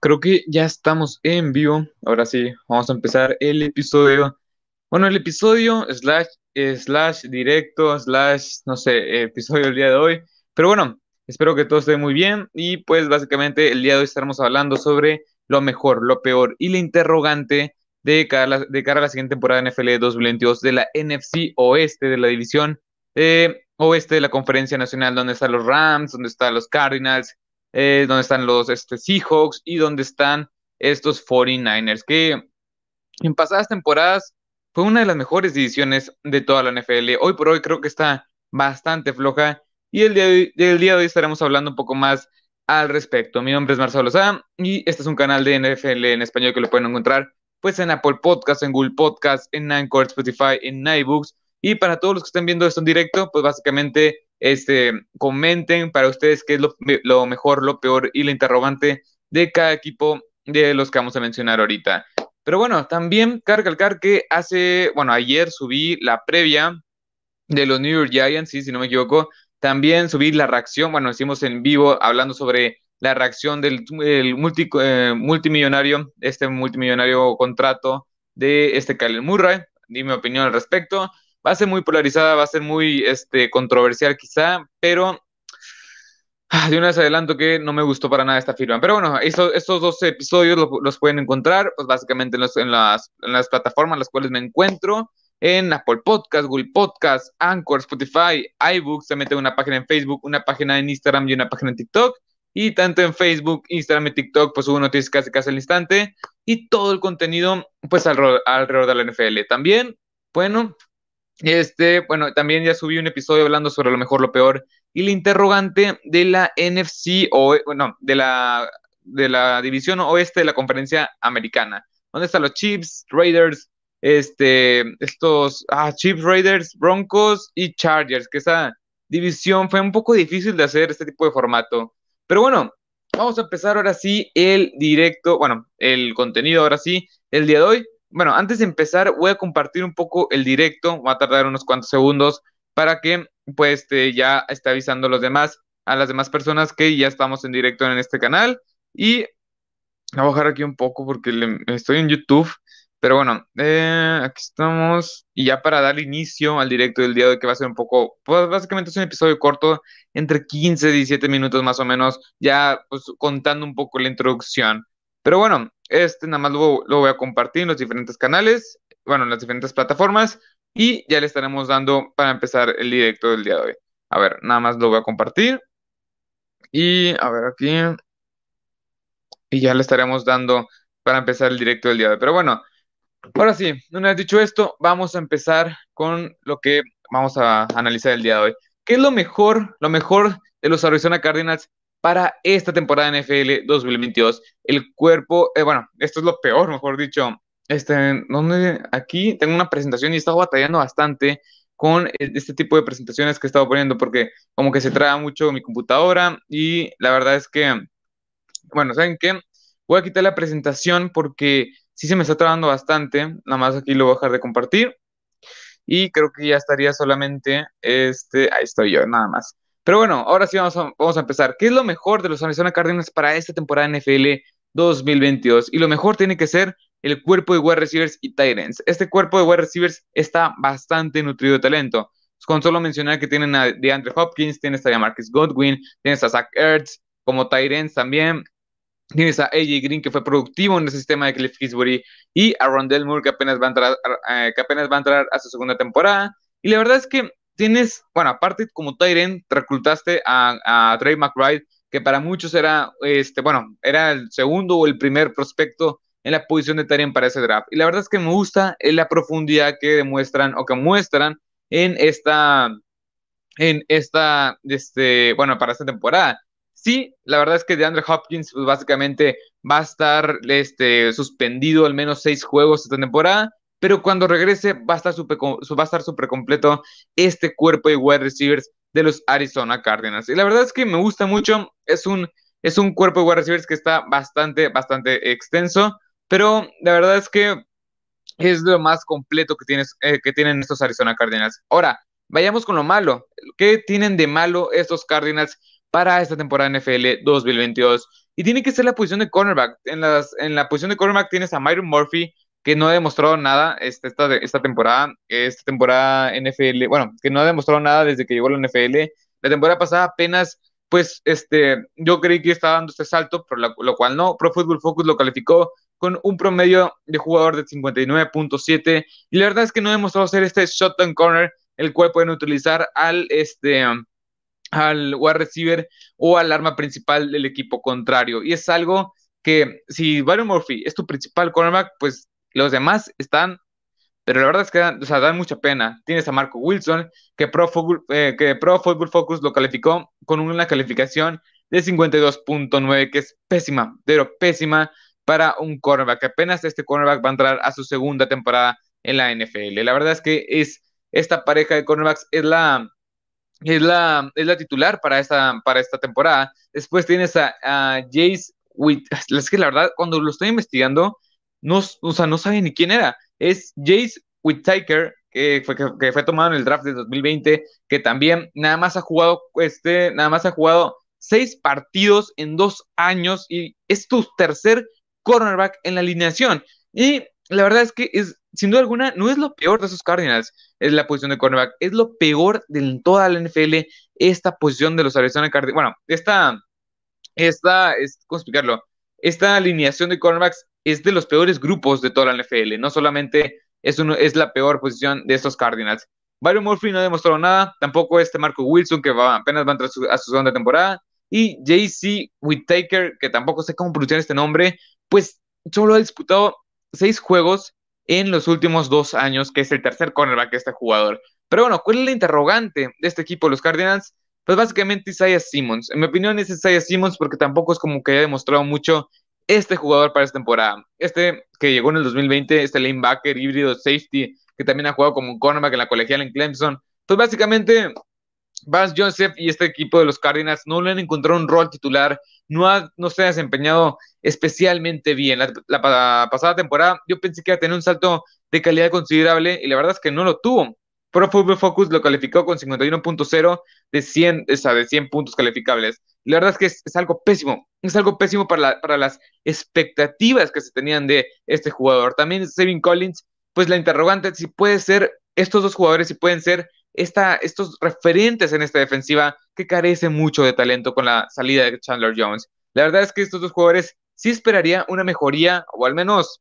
creo que ya estamos en vivo. Ahora sí, vamos a empezar el episodio. Bueno, el episodio slash, slash directo, slash, no sé, episodio del día de hoy. Pero bueno, espero que todo esté muy bien. Y pues básicamente el día de hoy estaremos hablando sobre lo mejor, lo peor y la interrogante de cara a la, cara a la siguiente temporada de NFL 2022 de la NFC Oeste, de la división eh, oeste de la Conferencia Nacional, donde están los Rams, donde están los Cardinals, eh, donde están los este, Seahawks y donde están estos 49ers, que en pasadas temporadas fue una de las mejores divisiones de toda la NFL. Hoy por hoy creo que está bastante floja y el día de hoy, día de hoy estaremos hablando un poco más al respecto. Mi nombre es Marcelo Lozada y este es un canal de NFL en español que lo pueden encontrar pues en Apple Podcasts, en Google Podcasts, en Anchor, Spotify, en iBooks. Y para todos los que estén viendo esto en directo, pues básicamente este, comenten para ustedes qué es lo, mejor, lo peor y la interrogante de cada equipo de los que vamos a mencionar ahorita. Pero bueno, también cargar que hace, bueno, ayer subí la previa de los New York Giants, sí, si no me equivoco. También subí la reacción, bueno, hicimos en vivo hablando sobre la reacción del multi, eh, multimillonario, este multimillonario contrato de este Kyle Murray. Di mi opinión al respecto va a ser muy polarizada, va a ser muy este, controversial quizá, pero ah, de una vez adelanto que no me gustó para nada esta firma. Pero bueno, estos dos episodios los, pueden encontrar pues básicamente en, las, en las plataformas en las cuales me encuentro. En Apple Podcast, Google Podcast, Anchor, Spotify, iBooks, también tengo una página en Facebook, una página en Instagram y una página en TikTok. Y tanto en Facebook, Instagram y TikTok, pues subo noticias casi casi al instante. Y todo el contenido, pues alrededor de la NFL. También, bueno, este, bueno, también ya subí un episodio hablando sobre lo mejor, lo peor y la interrogante de la NFC o bueno, de la de la división oeste de la conferencia americana. ¿Dónde están los Chiefs, Raiders, este, estos, ah, Chiefs, Raiders, Broncos y Chargers? Que esa división fue un poco difícil de hacer este tipo de formato. Pero bueno, vamos a empezar ahora sí el directo, bueno, el contenido ahora sí, el día de hoy. Bueno, antes de empezar, voy a compartir un poco el directo, va a tardar unos cuantos segundos para que pues este, ya esté avisando a los demás, a las demás personas que ya estamos en directo en este canal. Y voy a bajar aquí un poco porque estoy en YouTube. Pero bueno, eh, aquí estamos. Y ya para dar inicio al directo del día de hoy, que va a ser un poco, pues básicamente es un episodio corto, entre 15 y 17 minutos más o menos, ya pues contando un poco la introducción. Pero bueno, este nada más lo, lo, voy a compartir en los diferentes canales, bueno, en las diferentes plataformas y ya le estaremos dando para empezar el directo del día de hoy. A ver, nada más lo voy a compartir y a ver aquí y ya le estaremos dando para empezar el directo del día de hoy. Pero bueno, ahora sí, una vez dicho esto, vamos a empezar con lo que vamos a analizar el día de hoy. ¿Qué es lo mejor, lo mejor de los Arizona Cardinals para esta temporada NFL 2022. El cuerpo, eh, bueno, esto es lo peor, mejor dicho. Este, donde aquí tengo una presentación y he estado batallando bastante con e, este tipo de presentaciones que he estado poniendo porque como que se traba mucho mi computadora y la verdad es que, bueno, ¿saben qué? Voy a quitar la presentación porque sí se me está trabando bastante, nada más aquí lo voy a dejar de compartir y creo que ya estaría solamente, este, ahí estoy yo, nada más. Pero bueno, ahora sí vamos a, vamos a empezar. ¿Qué es lo mejor de los Arizona Cardinals para esta temporada NFL 2022? Y lo mejor tiene que ser el cuerpo de wide receivers y tight ends. Este cuerpo de wide receivers está bastante nutrido de talento. Con solo mencionar que tienen a DeAndre Hopkins, tienes a Marcus Godwin, tienes a Zach Ertz como tight ends también. Tienes a AJ Green, que fue productivo en el sistema de Cliff Kingsbury, y a Rondell Moore, que apenas va a entrar, eh, que apenas va a entrar a su segunda temporada. Y la verdad es que tienes, bueno, aparte como Tyren, reclutaste a, a Trey McBride, que para muchos era, este, bueno, era el segundo o el primer prospecto en la posición de Tyren para ese draft. Y la verdad es que me gusta la profundidad que demuestran o que muestran en esta, en esta, este, bueno, para esta temporada. Sí, la verdad es que DeAndre Hopkins pues, básicamente va a estar este, suspendido al menos seis juegos esta temporada, pero cuando regrese va a estar súper va a estar super completo este cuerpo de wide receivers de los Arizona Cardinals. Y la verdad es que me gusta mucho, es un, es un cuerpo de wide receivers que está bastante, bastante extenso, pero la verdad es que es lo más completo que, tienes, eh, que tienen estos Arizona Cardinals. Ahora, vayamos con lo malo. ¿Qué tienen de malo estos Cardinals para esta temporada NFL 2022. Y tiene que ser la posición de cornerback. En, las, en la posición de cornerback tienes a Myron Murphy, que no ha demostrado nada este, esta, esta temporada, esta temporada NFL, bueno, que no ha demostrado nada desde que llegó la NFL. La temporada pasada apenas, pues, este, yo creí que estaba dando este salto, pero lo, cual no. Pro Football Focus lo calificó con un promedio de jugador de 59.7 y la verdad es que no ha demostrado ser este shotgun corner, el cual pueden utilizar al, este, al wide receiver o al arma principal del equipo contrario. Y es algo que si Byron Murphy es tu principal cornerback, pues los demás están, pero la verdad es que dan, o sea, dan mucha pena. Tienes a Marco Wilson, que Pro, Football, eh, que Pro Football Focus lo calificó con una calificación de 52.9, que es pésima, pero pésima para un cornerback. Apenas este cornerback va a entrar a su segunda temporada en la NFL. La verdad es que es esta pareja de cornerbacks es la es la, es la titular para esta, para esta temporada. Después tienes a, a Jace Witt. Es que la verdad, cuando lo estoy investigando, no, o sea, no sabe ni quién era. Es Jace Whittaker, que fue, que, fue tomado en el draft de 2020, que también nada más ha jugado, este, nada más ha jugado seis partidos en dos años y es tu tercer cornerback en la alineación. Y la verdad es que es, sin duda alguna, no es lo peor de esos Cardinals, es la posición de cornerback, es lo peor de toda la NFL, esta posición de los Arizona Cardinals. Bueno, esta, esta, es, ¿cómo explicarlo? Esta alineación de cornerbacks es de los peores grupos de toda la NFL, no solamente es, uno, es la peor posición de estos Cardinals. Byron Murphy no demostró nada, tampoco este Marco Wilson, que va, apenas va a entrar a su, segunda temporada, y JC Whittaker, que tampoco sé cómo pronunciar este nombre, pues solo ha disputado seis juegos en los últimos dos años, que es el tercer cornerback de este jugador. Pero bueno, ¿cuál es la interrogante de este equipo, los Cardinals? Pues básicamente Isaiah Simmons. En mi opinión es Isaiah Simmons porque tampoco es como que haya demostrado mucho este jugador para esta temporada. Este que llegó en el 2020, este linebacker híbrido safety, que también ha jugado como un cornerback en la colegial en Clemson. Pues básicamente Vance Joseph y este equipo de los Cardinals no le han encontrado un rol titular, no, ha, no se ha desempeñado especialmente bien. La, pasada temporada yo pensé que iba a tener un salto de calidad considerable y la verdad es que no lo tuvo. Pro Football Focus lo calificó con 51.0 de 100, o sea, de 100 puntos calificables. la verdad es que es, algo pésimo, es algo pésimo para, para las expectativas que se tenían de este jugador. También Saving Collins, pues la interrogante si puede ser, estos dos jugadores si pueden ser esta, estos referentes en esta defensiva que carece mucho de talento con la salida de Chandler Jones. La verdad es que estos dos jugadores sí esperaría una mejoría, o al menos,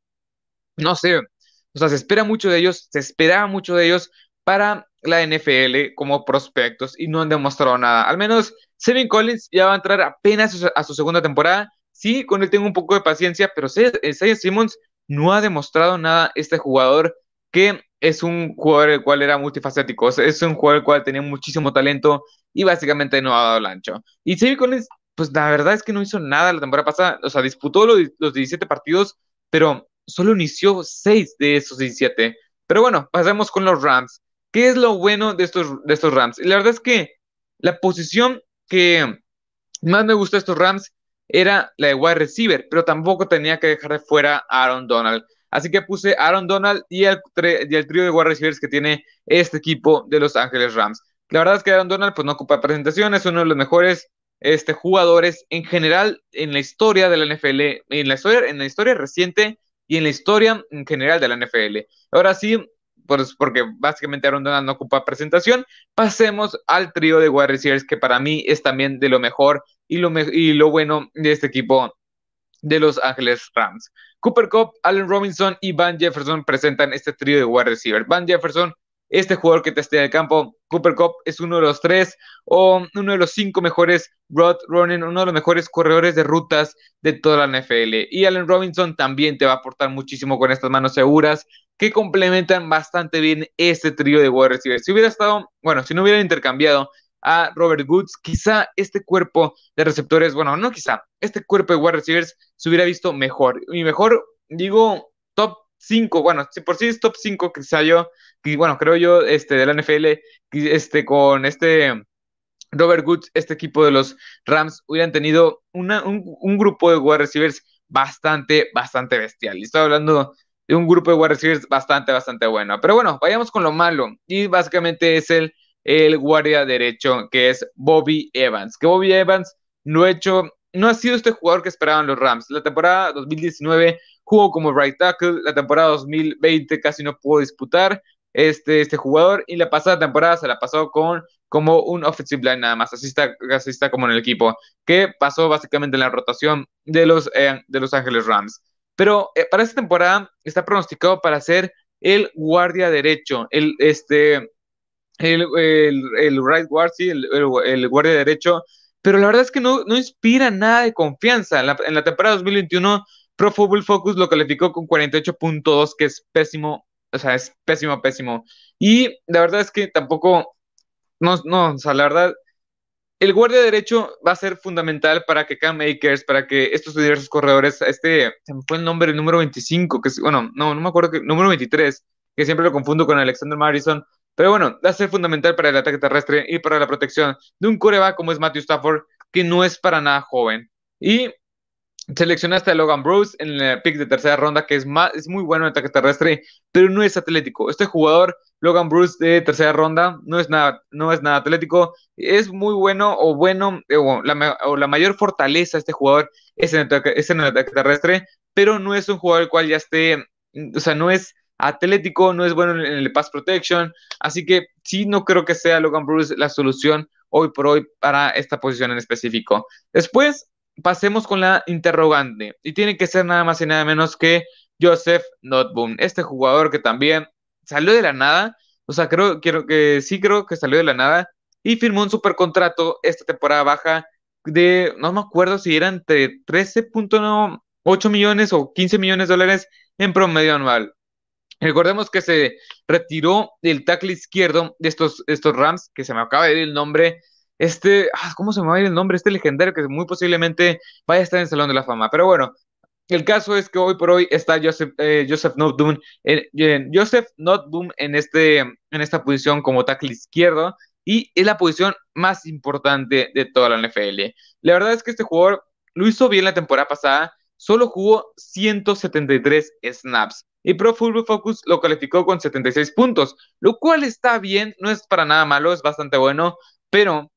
no sé, o sea, se espera mucho de ellos, se esperaba mucho de ellos para la NFL como prospectos y no han demostrado nada. Al menos Sevin Collins ya va a entrar apenas a su segunda temporada. Sí, con él tengo un poco de paciencia, pero Isaiah Simmons no ha demostrado nada este jugador que es un jugador el cual era multifacético, es un jugador el cual tenía muchísimo talento y básicamente no ha dado el ancho. Y Xavier Collins, pues la verdad es que no hizo nada la temporada pasada, o sea, disputó los, 17 partidos, pero solo inició 6 de esos 17. Pero bueno, pasemos con los Rams. ¿Qué es lo bueno de estos, Rams? La verdad es que la posición que más me gusta de estos Rams era la de wide receiver, pero tampoco tenía que dejar de fuera a Aaron Donald. Así que puse Aaron Donald y el, trío de wide receivers que tiene este equipo de Los Ángeles Rams. La verdad es que Aaron Donald pues no ocupa presentación, es uno de los mejores este, jugadores en general en la historia de la NFL, en la historia, en la historia reciente y en la historia en general de la NFL. Ahora sí, porque básicamente Aaron Donald no ocupa presentación, pasemos al trío de wide receivers que para mí es también de lo mejor y lo, y lo bueno de este equipo de Los Ángeles Rams. Cooper Cup, Allen Robinson y Van Jefferson presentan este trío de wide receiver. Van Jefferson, este jugador que testea el campo, Cooper Cup es uno de los tres o uno de los cinco mejores road running, uno de los mejores corredores de rutas de toda la NFL. Y Allen Robinson también te va a aportar muchísimo con estas manos seguras que complementan bastante bien este trío de wide receiver. Si hubiera estado, bueno, si no hubieran intercambiado a Robert Woods, quizá este cuerpo de receptores, bueno, no quizá, este cuerpo de wide receivers se hubiera visto mejor. Y mejor, digo, top 5, bueno, si por sí es top 5, quizá yo, y bueno, creo yo, este, de la NFL, este, con este Robert Woods, este equipo de los Rams, hubieran tenido un, un, grupo de wide receivers bastante, bastante bestial. Y estoy hablando de un grupo de wide bastante, bastante bueno. Pero bueno, vayamos con lo malo. Y básicamente es el el guardia derecho, que es Bobby Evans. Que Bobby Evans no ha hecho, no ha sido este jugador que esperaban los Rams. La temporada 2019 jugó como right tackle, la temporada 2020 casi no pudo disputar este, este jugador y la pasada temporada se la pasó con como un offensive line nada más, así está, así está como en el equipo, que pasó básicamente en la rotación de los, eh, de los Rams. Pero eh, para esta temporada está pronosticado para ser el guardia derecho, el, este, el, el, right guard, sí, el, el, guardia derecho, pero la verdad es que no, no inspira nada de confianza. En la, en la temporada 2021, Pro Football Focus lo calificó con 48.2, que es pésimo, o sea, es pésimo, pésimo. Y la verdad es que tampoco, no, no, o sea, la verdad, el guardia derecho va a ser fundamental para que Cam Makers, para que estos diversos corredores, este, se me fue el nombre, el número 25, que es, bueno, no, no me acuerdo, que, número 23, que siempre lo confundo con Alexander Madison, pero bueno, va a ser fundamental para el ataque terrestre y para la protección de un coreback como es Matthew Stafford, que no es para nada joven. Y Seleccionaste a Logan Bruce en el pick de tercera ronda, que es, más, es muy bueno en ataque terrestre, pero no es atlético. Este jugador, Logan Bruce de tercera ronda, no es nada, no es nada atlético. Es muy bueno o bueno, o la, mayor fortaleza de este jugador es en, es en el ataque terrestre, pero no es un jugador el cual ya esté, o sea, no es atlético, no es bueno en el pass protection, así que sí no creo que sea Logan Bruce la solución hoy por hoy para esta posición en específico. Después, pasemos con la interrogante. Y tiene que ser nada más y nada menos que Joseph Notboom, este jugador que también salió de la nada. O sea, creo, quiero que sí creo que salió de la nada y firmó un super contrato esta temporada baja de, no me acuerdo si eran entre 13.8 millones o 15 millones de dólares en promedio anual. Recordemos que se retiró del tackle izquierdo de estos, estos Rams, que se me acaba de ir el nombre, este, ah, ¿cómo se me va a ir el nombre? Este legendario que muy posiblemente vaya a estar en el Salón de la Fama. Pero bueno, el caso es que hoy por hoy está Joseph, eh, Joseph Notboom, Joseph Notboom en, este, en esta posición como tackle izquierdo y es la posición más importante de toda la NFL. La verdad es que este jugador lo hizo bien la temporada pasada, solo jugó 173 snaps. Y Pro Football Focus lo calificó con 76 puntos, lo cual está bien, no es para nada malo, es bastante bueno, pero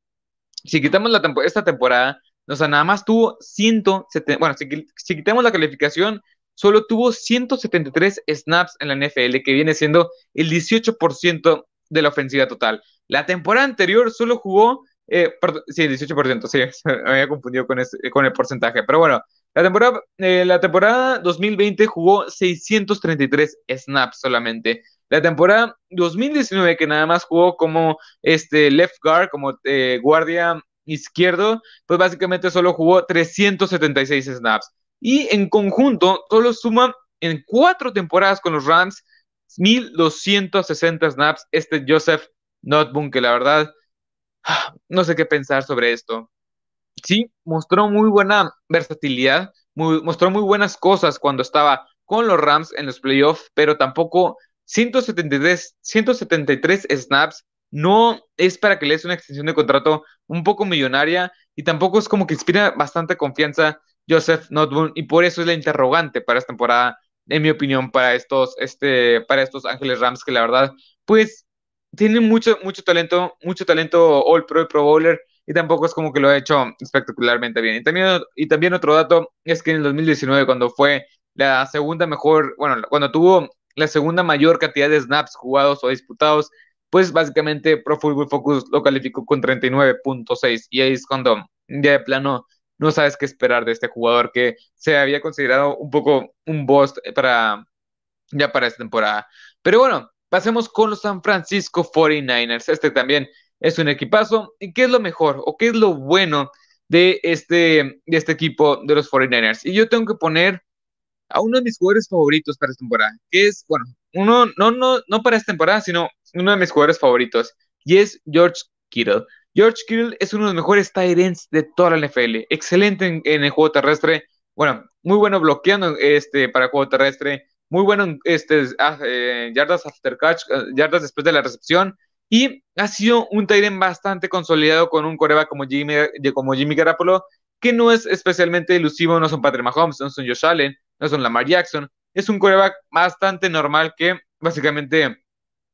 si quitamos la esta temporada, o sea, nada más tuvo 170, bueno, si, quitamos la calificación, solo tuvo 173 snaps en la NFL, que viene siendo el 18% de la ofensiva total. La temporada anterior solo jugó, eh, sí, 18%, sí, me había confundido con, con el porcentaje, pero bueno, la temporada, eh, la temporada 2020 jugó 633 snaps solamente. La temporada 2019, que nada más jugó como este left guard, como eh, guardia izquierdo, pues básicamente solo jugó 376 snaps. Y en conjunto, solo suma en cuatro temporadas con los Rams 1260 snaps. Este Joseph Notboom, que la verdad no sé qué pensar sobre esto. Sí, mostró muy buena versatilidad, mostró muy buenas cosas cuando estaba con los Rams en los playoffs, pero tampoco 173, 173 snaps no es para que le des una extensión de contrato un poco millonaria y tampoco es como que inspira bastante confianza Joseph Notboom y por eso es la interrogante para esta temporada, en mi opinión, para estos, este, para estos Ángeles Rams que la verdad, pues tienen mucho, mucho talento, mucho talento All Pro y Pro Bowler y tampoco es como que lo ha hecho espectacularmente bien. Y también, y también otro dato es que en el 2019 cuando fue la segunda mejor, bueno, cuando tuvo la segunda mayor cantidad de snaps jugados o disputados, pues básicamente Pro Football Focus lo calificó con 39.6 y ahí es cuando ya de plano no sabes qué esperar de este jugador que se había considerado un poco un boss para ya para esta temporada. Pero bueno, pasemos con los San Francisco 49ers. Este también es un equipazo. ¿Y qué es lo mejor o qué es lo bueno de este, de este equipo de los 49ers? Y yo tengo que poner a uno de mis jugadores favoritos para esta temporada, que es, bueno, uno, no, no, no para esta temporada, sino uno de mis jugadores favoritos, y es George Kittle. George Kittle es uno de los mejores tight ends de toda la NFL, excelente en, el juego terrestre, bueno, muy bueno bloqueando este, para el juego terrestre, muy bueno en este, ah, eh, yardas after catch, eh, yardas después de la recepción, y ha sido un tight end bastante consolidado con un coreback como Jimmy, como Jimmy Garoppolo, que no es especialmente elusivo, no son Patrick Mahomes, no son Josh Allen, no son Lamar Jackson, es un coreback bastante normal que básicamente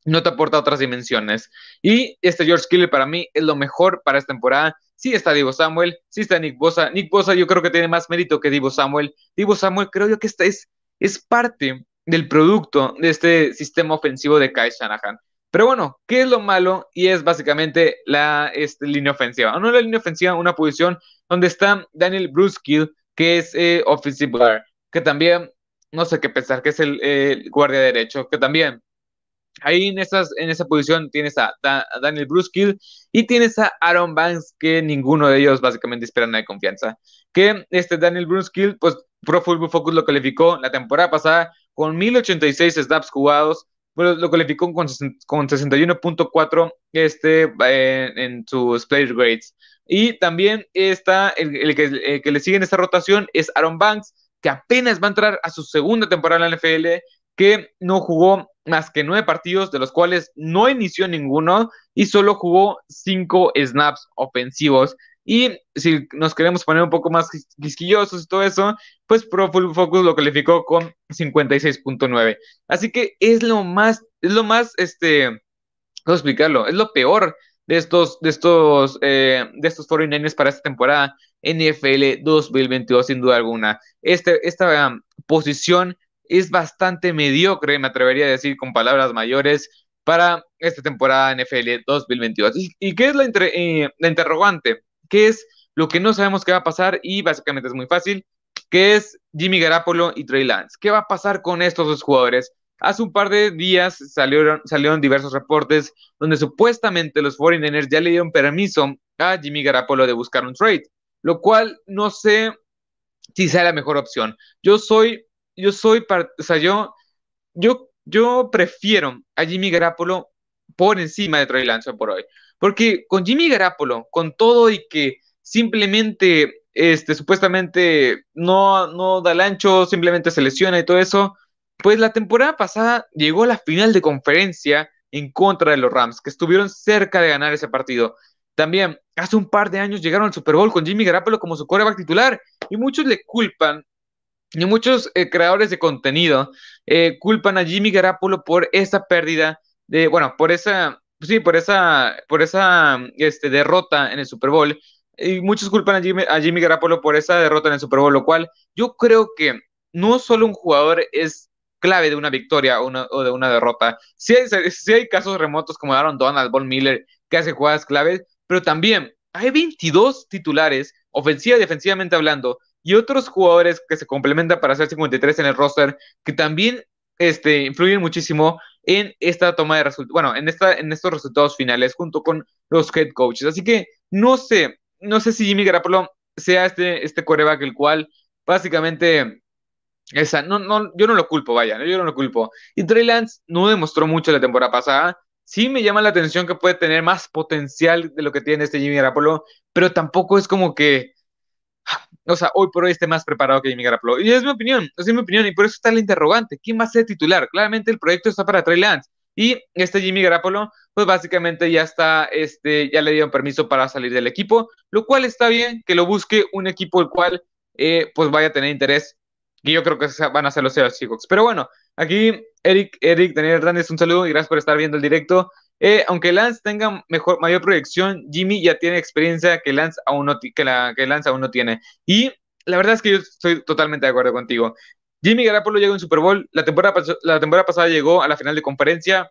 no te aporta otras dimensiones. Y este George Kittle para mí es lo mejor para esta temporada. Sí está Divo Samuel, sí está Nick Bosa. Nick Bosa yo creo que tiene más mérito que Divo Samuel. Divo Samuel creo yo que esta es, es parte del producto de este sistema ofensivo de Kai Shanahan. Pero bueno, ¿qué es lo malo? Y es básicamente la este, línea ofensiva. No la línea ofensiva, una posición donde está Daniel Bruskill, que es eh, offensive guard, que también, no sé qué pensar, que es el guardia derecho, que también Ahí en, esas, en esa posición tienes a, Daniel Bruskill y tienes a Aaron Banks, que ninguno de ellos básicamente esperan de confianza. Que este Daniel Bruskill, pues Pro Football Focus lo calificó la temporada pasada con 1086 snaps jugados, pues lo calificó con, con 61.4 este, en, sus player grades. Y también está el, que, el que le sigue en esta rotación es Aaron Banks, que apenas va a entrar a su segunda temporada en la NFL, que no jugó más que nueve partidos, de los cuales no inició ninguno y solo jugó cinco snaps ofensivos. Y si nos queremos poner un poco más quisquillosos y todo eso, pues Pro Full Focus lo calificó con 56.9. Así que es lo más, es lo más, este, ¿cómo explicarlo? Es lo peor de estos, de estos, eh, de estos 49ers para esta temporada NFL 2022, sin duda alguna. Este, esta um, posición es bastante mediocre, me atrevería a decir con palabras mayores, para esta temporada NFL 2022. ¿Y, qué es la, eh, la interrogante? ¿Qué es lo que no sabemos qué va a pasar? Y básicamente es muy fácil, que es Jimmy Garapolo y Trey Lance. ¿Qué va a pasar con estos dos jugadores? Hace un par de días salieron, salieron diversos reportes donde supuestamente los 49ers ya le dieron permiso a Jimmy Garapolo de buscar un trade, lo cual no sé si sea la mejor opción. Yo soy yo soy, o sea, yo, yo, yo prefiero a Jimmy Garapolo por encima de Trey Lance por hoy. Porque con Jimmy Garapolo, con todo y que simplemente, este, supuestamente no, no da el ancho, simplemente se lesiona y todo eso, pues la temporada pasada llegó a la final de conferencia en contra de los Rams, que estuvieron cerca de ganar ese partido. También hace un par de años llegaron al Super Bowl con Jimmy Garapolo como su coreback titular y muchos le culpan y muchos eh, creadores de contenido eh, culpan a Jimmy Garapolo por esa pérdida de, bueno, por esa, sí, por esa, por esa este, derrota en el Super Bowl. Y muchos culpan a Jimmy, a Jimmy Garapolo por esa derrota en el Super Bowl, lo cual yo creo que no solo un jugador es clave de una victoria o, de una derrota. Sí hay, casos remotos como Aaron Donald, Von Miller, que hace jugadas claves, pero también hay 22 titulares, ofensiva y defensivamente hablando, y otros jugadores que se complementan para hacer 53 en el roster, que también este, influyen muchísimo en esta toma de resultados, bueno, en, esta, en estos resultados finales junto con los head coaches. Así que no sé, no sé si Jimmy Garoppolo sea este, este coreback el cual básicamente esa, no, no, yo no lo culpo, vaya, yo no lo culpo. Y Trey Lance no demostró mucho la temporada pasada. Sí me llama la atención que puede tener más potencial de lo que tiene este Jimmy Garoppolo, pero tampoco es como que o sea, hoy por hoy esté más preparado que Jimmy Garoppolo. Y es mi opinión, es mi opinión, y por eso está el interrogante. ¿Quién va a ser titular? Claramente el proyecto está para Trey Lance. Y este Jimmy Garoppolo, pues básicamente ya está, este, ya le dieron permiso para salir del equipo, lo cual está bien que lo busque un equipo el cual, eh, pues vaya a tener interés. Y yo creo que van a ser los Seahawks. Pero bueno, aquí Eric, Eric, Daniel Hernández, un saludo y gracias por estar viendo el directo. Eh, aunque Lance tenga mejor, mayor proyección, Jimmy ya tiene experiencia que Lance aún no, que la, que Lance aún no tiene. Y la verdad es que yo estoy totalmente de acuerdo contigo. Jimmy Garapolo llegó en Super Bowl, la temporada, la temporada pasada llegó a la final de conferencia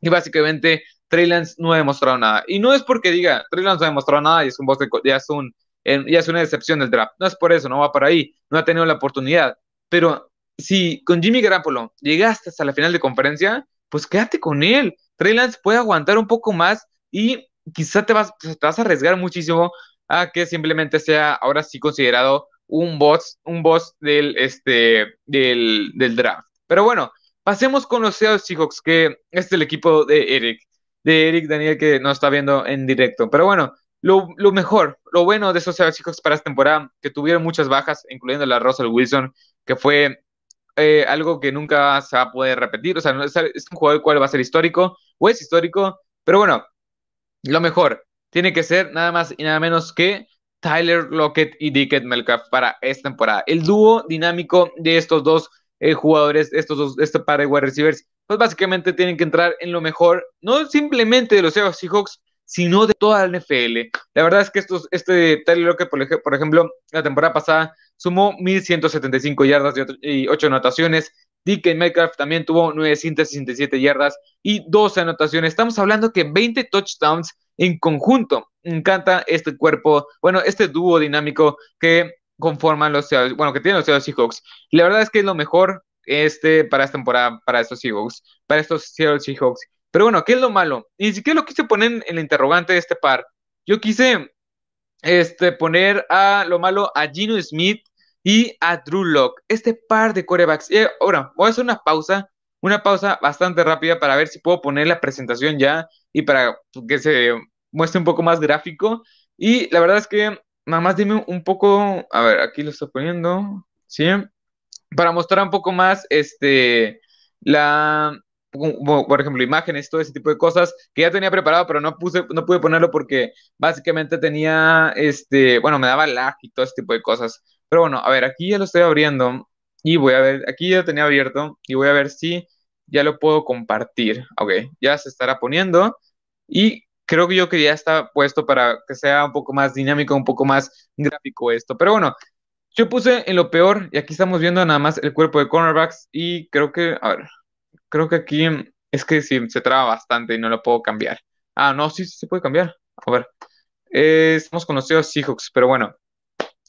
y básicamente Trey Lance no ha demostrado nada. Y no es porque diga, Trey Lance no ha demostrado nada y es un ya es, un, ya es una decepción del draft. No es por eso, no va por ahí, no ha tenido la oportunidad. Pero si con Jimmy Garapolo llegaste hasta la final de conferencia, pues quédate con él. Trey Lance puede aguantar un poco más y quizá te vas, te vas a arriesgar muchísimo a que simplemente sea ahora sí considerado un boss, un boss del, este, del, del draft. Pero bueno, pasemos con los Seattle Seahawks, que es el equipo de Eric, de Eric Daniel que nos está viendo en directo. Pero bueno, lo, lo mejor, lo bueno de esos Seahawks para esta temporada, que tuvieron muchas bajas, incluyendo la Russell Wilson, que fue eh, algo que nunca se va a poder repetir. O sea, es, un jugador cual va a ser histórico, o es histórico, pero bueno, lo mejor tiene que ser nada más y nada menos que Tyler Lockett y Dickett Melcalf para esta temporada. El dúo dinámico de estos dos eh, jugadores, estos dos, este par de wide receivers, pues básicamente tienen que entrar en lo mejor, no simplemente de los Seahawks, sino de toda la NFL. La verdad es que estos, este Tyler Lockett, por, ejemplo, la temporada pasada sumó 1.175 yardas y 8 anotaciones. DK Metcalf también tuvo 967 yardas y 12 anotaciones. Estamos hablando que 20 touchdowns en conjunto. Me encanta este cuerpo, bueno, este dúo dinámico que conforman los bueno, que tienen los Seahawks. La verdad es que es lo mejor este, para esta temporada, para estos Seahawks, para estos Seahawks. Pero bueno, ¿qué es lo malo? Ni siquiera lo quise poner en el interrogante de este par. Yo quise este, poner a lo malo a Gino Smith y a Drew Locke, este par de corebacks. Y ahora, voy a hacer una pausa, una pausa bastante rápida para ver si puedo poner la presentación ya y para que se muestre un poco más gráfico. Y la verdad es que, nada más dime un poco, a ver, aquí lo estoy poniendo, ¿sí? Para mostrar un poco más, este, la, por ejemplo, imágenes, todo ese tipo de cosas que ya tenía preparado, pero no puse, no pude ponerlo porque básicamente tenía, este, bueno, me daba lag y todo ese tipo de cosas. Pero bueno, a ver, aquí ya lo estoy abriendo y voy a ver, aquí ya lo tenía abierto y voy a ver si ya lo puedo compartir. Ok, ya se estará poniendo y creo que yo que ya está puesto para que sea un poco más dinámico, un poco más gráfico esto. Pero bueno, yo puse en lo peor y aquí estamos viendo nada más el cuerpo de cornerbacks y creo que, a ver, creo que aquí es que sí, se traba bastante y no lo puedo cambiar. Ah, no, sí, sí se puede cambiar. A ver. Eh, estamos con los Seahawks, pero bueno.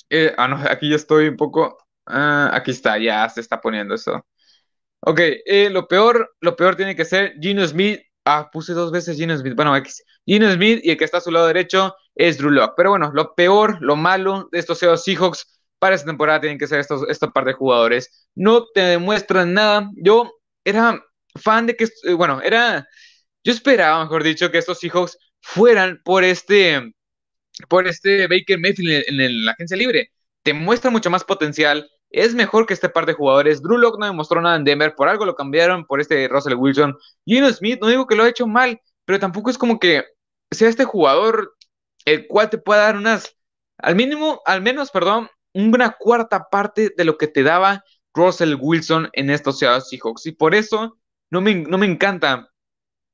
Eh, ah, no, aquí ya estoy un poco. Ah, aquí está, ya se está poniendo eso. Ok, eh, lo peor, lo peor tiene que ser Gino Smith. Ah, puse dos veces Gino Smith. Bueno, X. Gino Smith y el que está a su lado derecho es Drew Locke. Pero bueno, lo peor, lo malo de estos Seahawks para esta temporada tienen que ser estos, esta par de jugadores. No te demuestran nada. Yo era fan de que, eh, bueno, era, yo esperaba, mejor dicho, que estos Seahawks fueran por este, por este Baker Mayfield en, la agencia libre. Te muestra mucho más potencial, es mejor que este par de jugadores. Drew Locke no demostró nada en Denver, por algo lo cambiaron por este Russell Wilson. Gino Smith, no digo que lo ha hecho mal, pero tampoco es como que sea este jugador el cual te pueda dar unas, al mínimo, al menos, perdón, una cuarta parte de lo que te daba Russell Wilson en estos Seahawks. Y por eso no me, encanta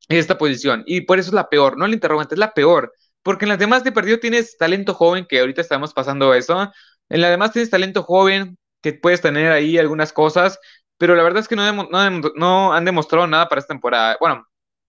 esta posición. Y por eso es la peor, no el interrogante, es la peor. Porque en las demás de perdido tienes talento joven, que ahorita estamos pasando eso. En las demás tienes talento joven, que puedes tener ahí algunas cosas, pero la verdad es que no, no, han demostrado nada para esta temporada. Bueno,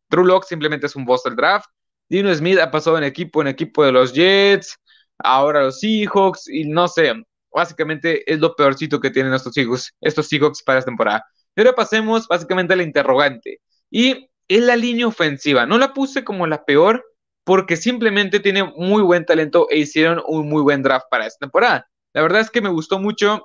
Drew Locke simplemente es un boss del draft. Dino Smith ha pasado en equipo, en equipo de los Jets, ahora los Seahawks, y no sé, básicamente es lo peorcito que tienen estos Seahawks, estos Seahawks para esta temporada. Pero pasemos básicamente a la interrogante. Y es la línea ofensiva. No la puse como la peor porque simplemente tiene muy buen talento e hicieron un muy buen draft para esta temporada. La verdad es que me gustó mucho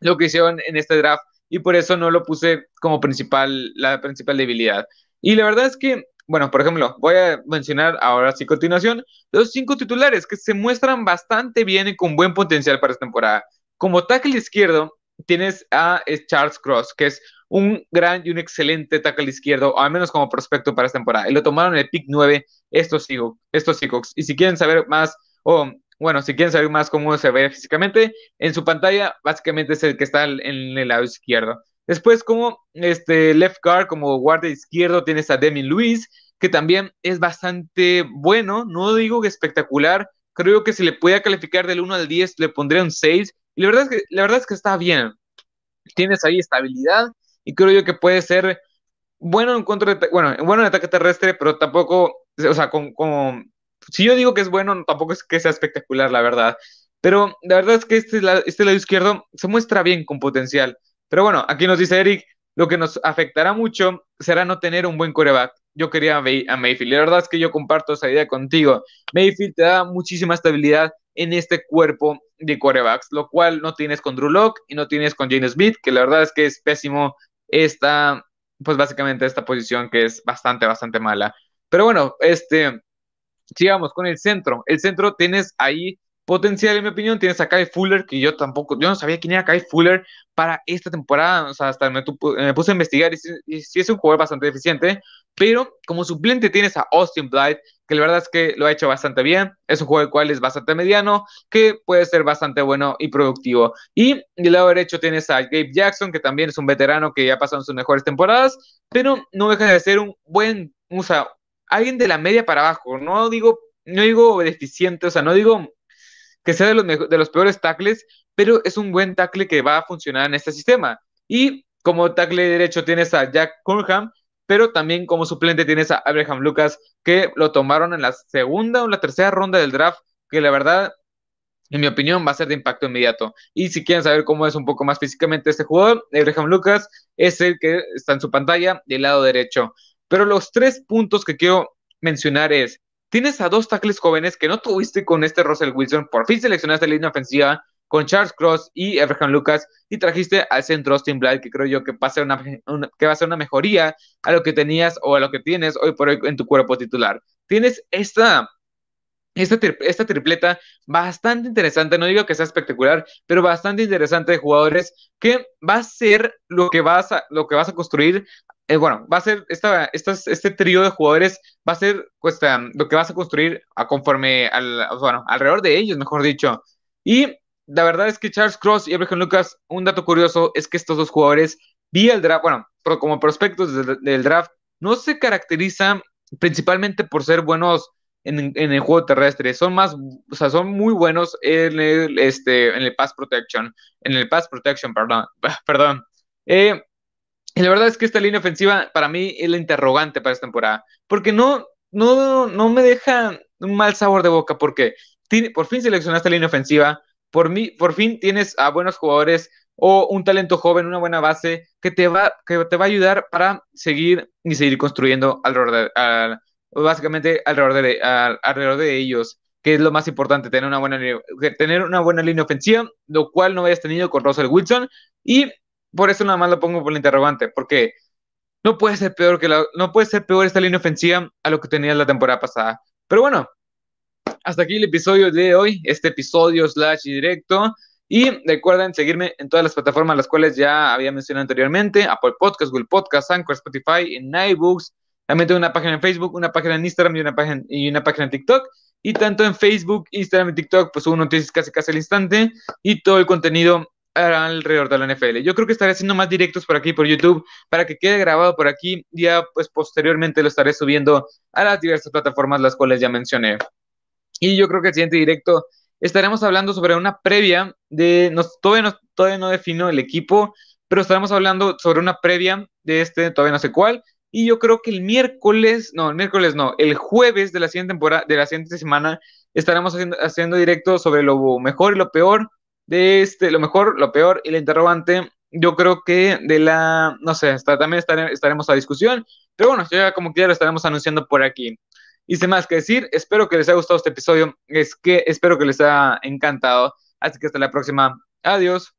lo que hicieron en este draft y por eso no lo puse como principal, la principal debilidad. Y la verdad es que, bueno, por ejemplo, voy a mencionar ahora sí continuación los cinco titulares que se muestran bastante bien y con buen potencial para esta temporada. Como tackle izquierdo, tienes a Charles Cross, que es un gran y un excelente tackle izquierdo, al menos como prospecto para esta temporada. Y lo tomaron en el pick 9 estos Seahawks. Estos Seahawks. Y si quieren saber más, o bueno, si quieren saber más cómo se ve físicamente, en su pantalla básicamente es el que está en el lado izquierdo. Después, como este left guard, como guardia izquierdo, tienes a Demi Luis, que también es bastante bueno, no digo que espectacular, creo que si le puede calificar del 1 al 10, le pondría un 6, la verdad es que, la verdad es que está bien. Tienes ahí estabilidad y creo yo que puede ser bueno en contra bueno, bueno en ataque terrestre, pero tampoco, o sea, con, si yo digo que es bueno, tampoco es que sea espectacular, la verdad. Pero la verdad es que este, este lado izquierdo se muestra bien con potencial. Pero bueno, aquí nos dice Eric, lo que nos afectará mucho será no tener un buen coreback. Yo quería a Mayfield. La verdad es que yo comparto esa idea contigo. Mayfield te da muchísima estabilidad en este cuerpo de quarterbacks, lo cual no tienes con Drew Locke y no tienes con James Smith, que la verdad es que es pésimo esta, pues básicamente esta posición que es bastante, bastante mala. Pero bueno, este, sigamos con el centro. El centro tienes ahí potencial, en mi opinión. Tienes a Kai Fuller, que yo tampoco, yo no sabía quién era Kai Fuller para esta temporada. O sea, hasta me, puse a investigar y sí, es un jugador bastante eficiente. Pero como suplente tienes a Austin Blythe, que la verdad es que lo ha hecho bastante bien. Es un juego el cual es bastante mediano, que puede ser bastante bueno y productivo. Y del lado derecho tienes a Gabe Jackson, que también es un veterano que ya pasó en sus mejores temporadas, pero no deja de ser un buen, o sea, alguien de la media para abajo. No digo, no digo deficiente, o sea, no digo que sea de los, de los peores tackles, pero es un buen tackle que va a funcionar en este sistema. Y como tackle derecho tienes a Jack Cunham, pero también como suplente tienes a Abraham Lucas, que lo tomaron en la segunda o la tercera ronda del draft, que la verdad, en mi opinión, va a ser de impacto inmediato. Y si quieren saber cómo es un poco más físicamente este jugador, Abraham Lucas es el que está en su pantalla del lado derecho. Pero los tres puntos que quiero mencionar es, Tienes a dos tackles jóvenes que no tuviste con este Russell Wilson. Por fin seleccionaste la línea ofensiva con Charles Cross y Abraham Lucas y trajiste al centro Austin Blythe, que creo yo que una, que va a ser una mejoría a lo que tenías o a lo que tienes hoy por hoy en tu cuerpo titular. Tienes esta esta, esta, tripleta bastante interesante, no digo que sea espectacular, pero bastante interesante de jugadores que va a ser lo que vas a, lo que vas a construir eh, bueno, va a ser esta, este trío de jugadores, va a ser pues, lo que vas a construir a conforme al, bueno, alrededor de ellos, mejor dicho. Y la verdad es que Charles Cross y Abraham Lucas, un dato curioso es que estos dos jugadores, vía el draft, bueno, como prospectos del, draft, no se caracterizan principalmente por ser buenos en, el juego terrestre, son más, o sea, son muy buenos en el, este, en el pass protection, en el pass protection, perdón, perdón. Eh, y la verdad es que esta línea ofensiva para mí es la interrogante para esta temporada, porque no, no, no me deja un mal sabor de boca, porque por fin seleccionaste la línea ofensiva, por, mí, por fin tienes a buenos jugadores o un talento joven, una buena base que te va, que te va a ayudar para seguir y seguir construyendo alrededor de, básicamente alrededor de, alrededor de ellos, que es lo más importante, tener una buena, tener una buena línea ofensiva, lo cual no habías tenido con Russell Wilson, y por eso nada más lo pongo por el interrogante, porque no puede ser peor que no puede ser peor esta línea ofensiva a lo que tenía la temporada pasada. Pero bueno, hasta aquí el episodio de hoy, este episodio slash directo. Y recuerden seguirme en todas las plataformas las cuales ya había mencionado anteriormente, Apple Podcast, Google Podcast, Anchor, Spotify, en iBooks. También tengo una página en Facebook, una página en Instagram y una página, y una página en TikTok. Y tanto en Facebook, Instagram y TikTok, pues subo noticias casi casi al instante y todo el contenido alrededor de la NFL. Yo creo que estaré haciendo más directos por aquí por YouTube para que quede grabado por aquí. Ya pues posteriormente lo estaré subiendo a las diversas plataformas las cuales ya mencioné. Y yo creo que el siguiente directo estaremos hablando sobre una previa de todavía no todavía no defino el equipo, pero estaremos hablando sobre una previa de este todavía no sé cuál. Y yo creo que el miércoles, no, el miércoles no, el jueves de la siguiente temporada, de la siguiente semana, estaremos haciendo, haciendo directo sobre lo mejor y lo peor de este, lo mejor, lo peor y la interrogante, yo creo que de la, no sé, también estaremos a discusión, pero bueno, ya como que ya lo estaremos anunciando por aquí. Y sin más que decir, espero que les haya gustado este episodio, es que espero que les haya encantado, así que hasta la próxima, adiós.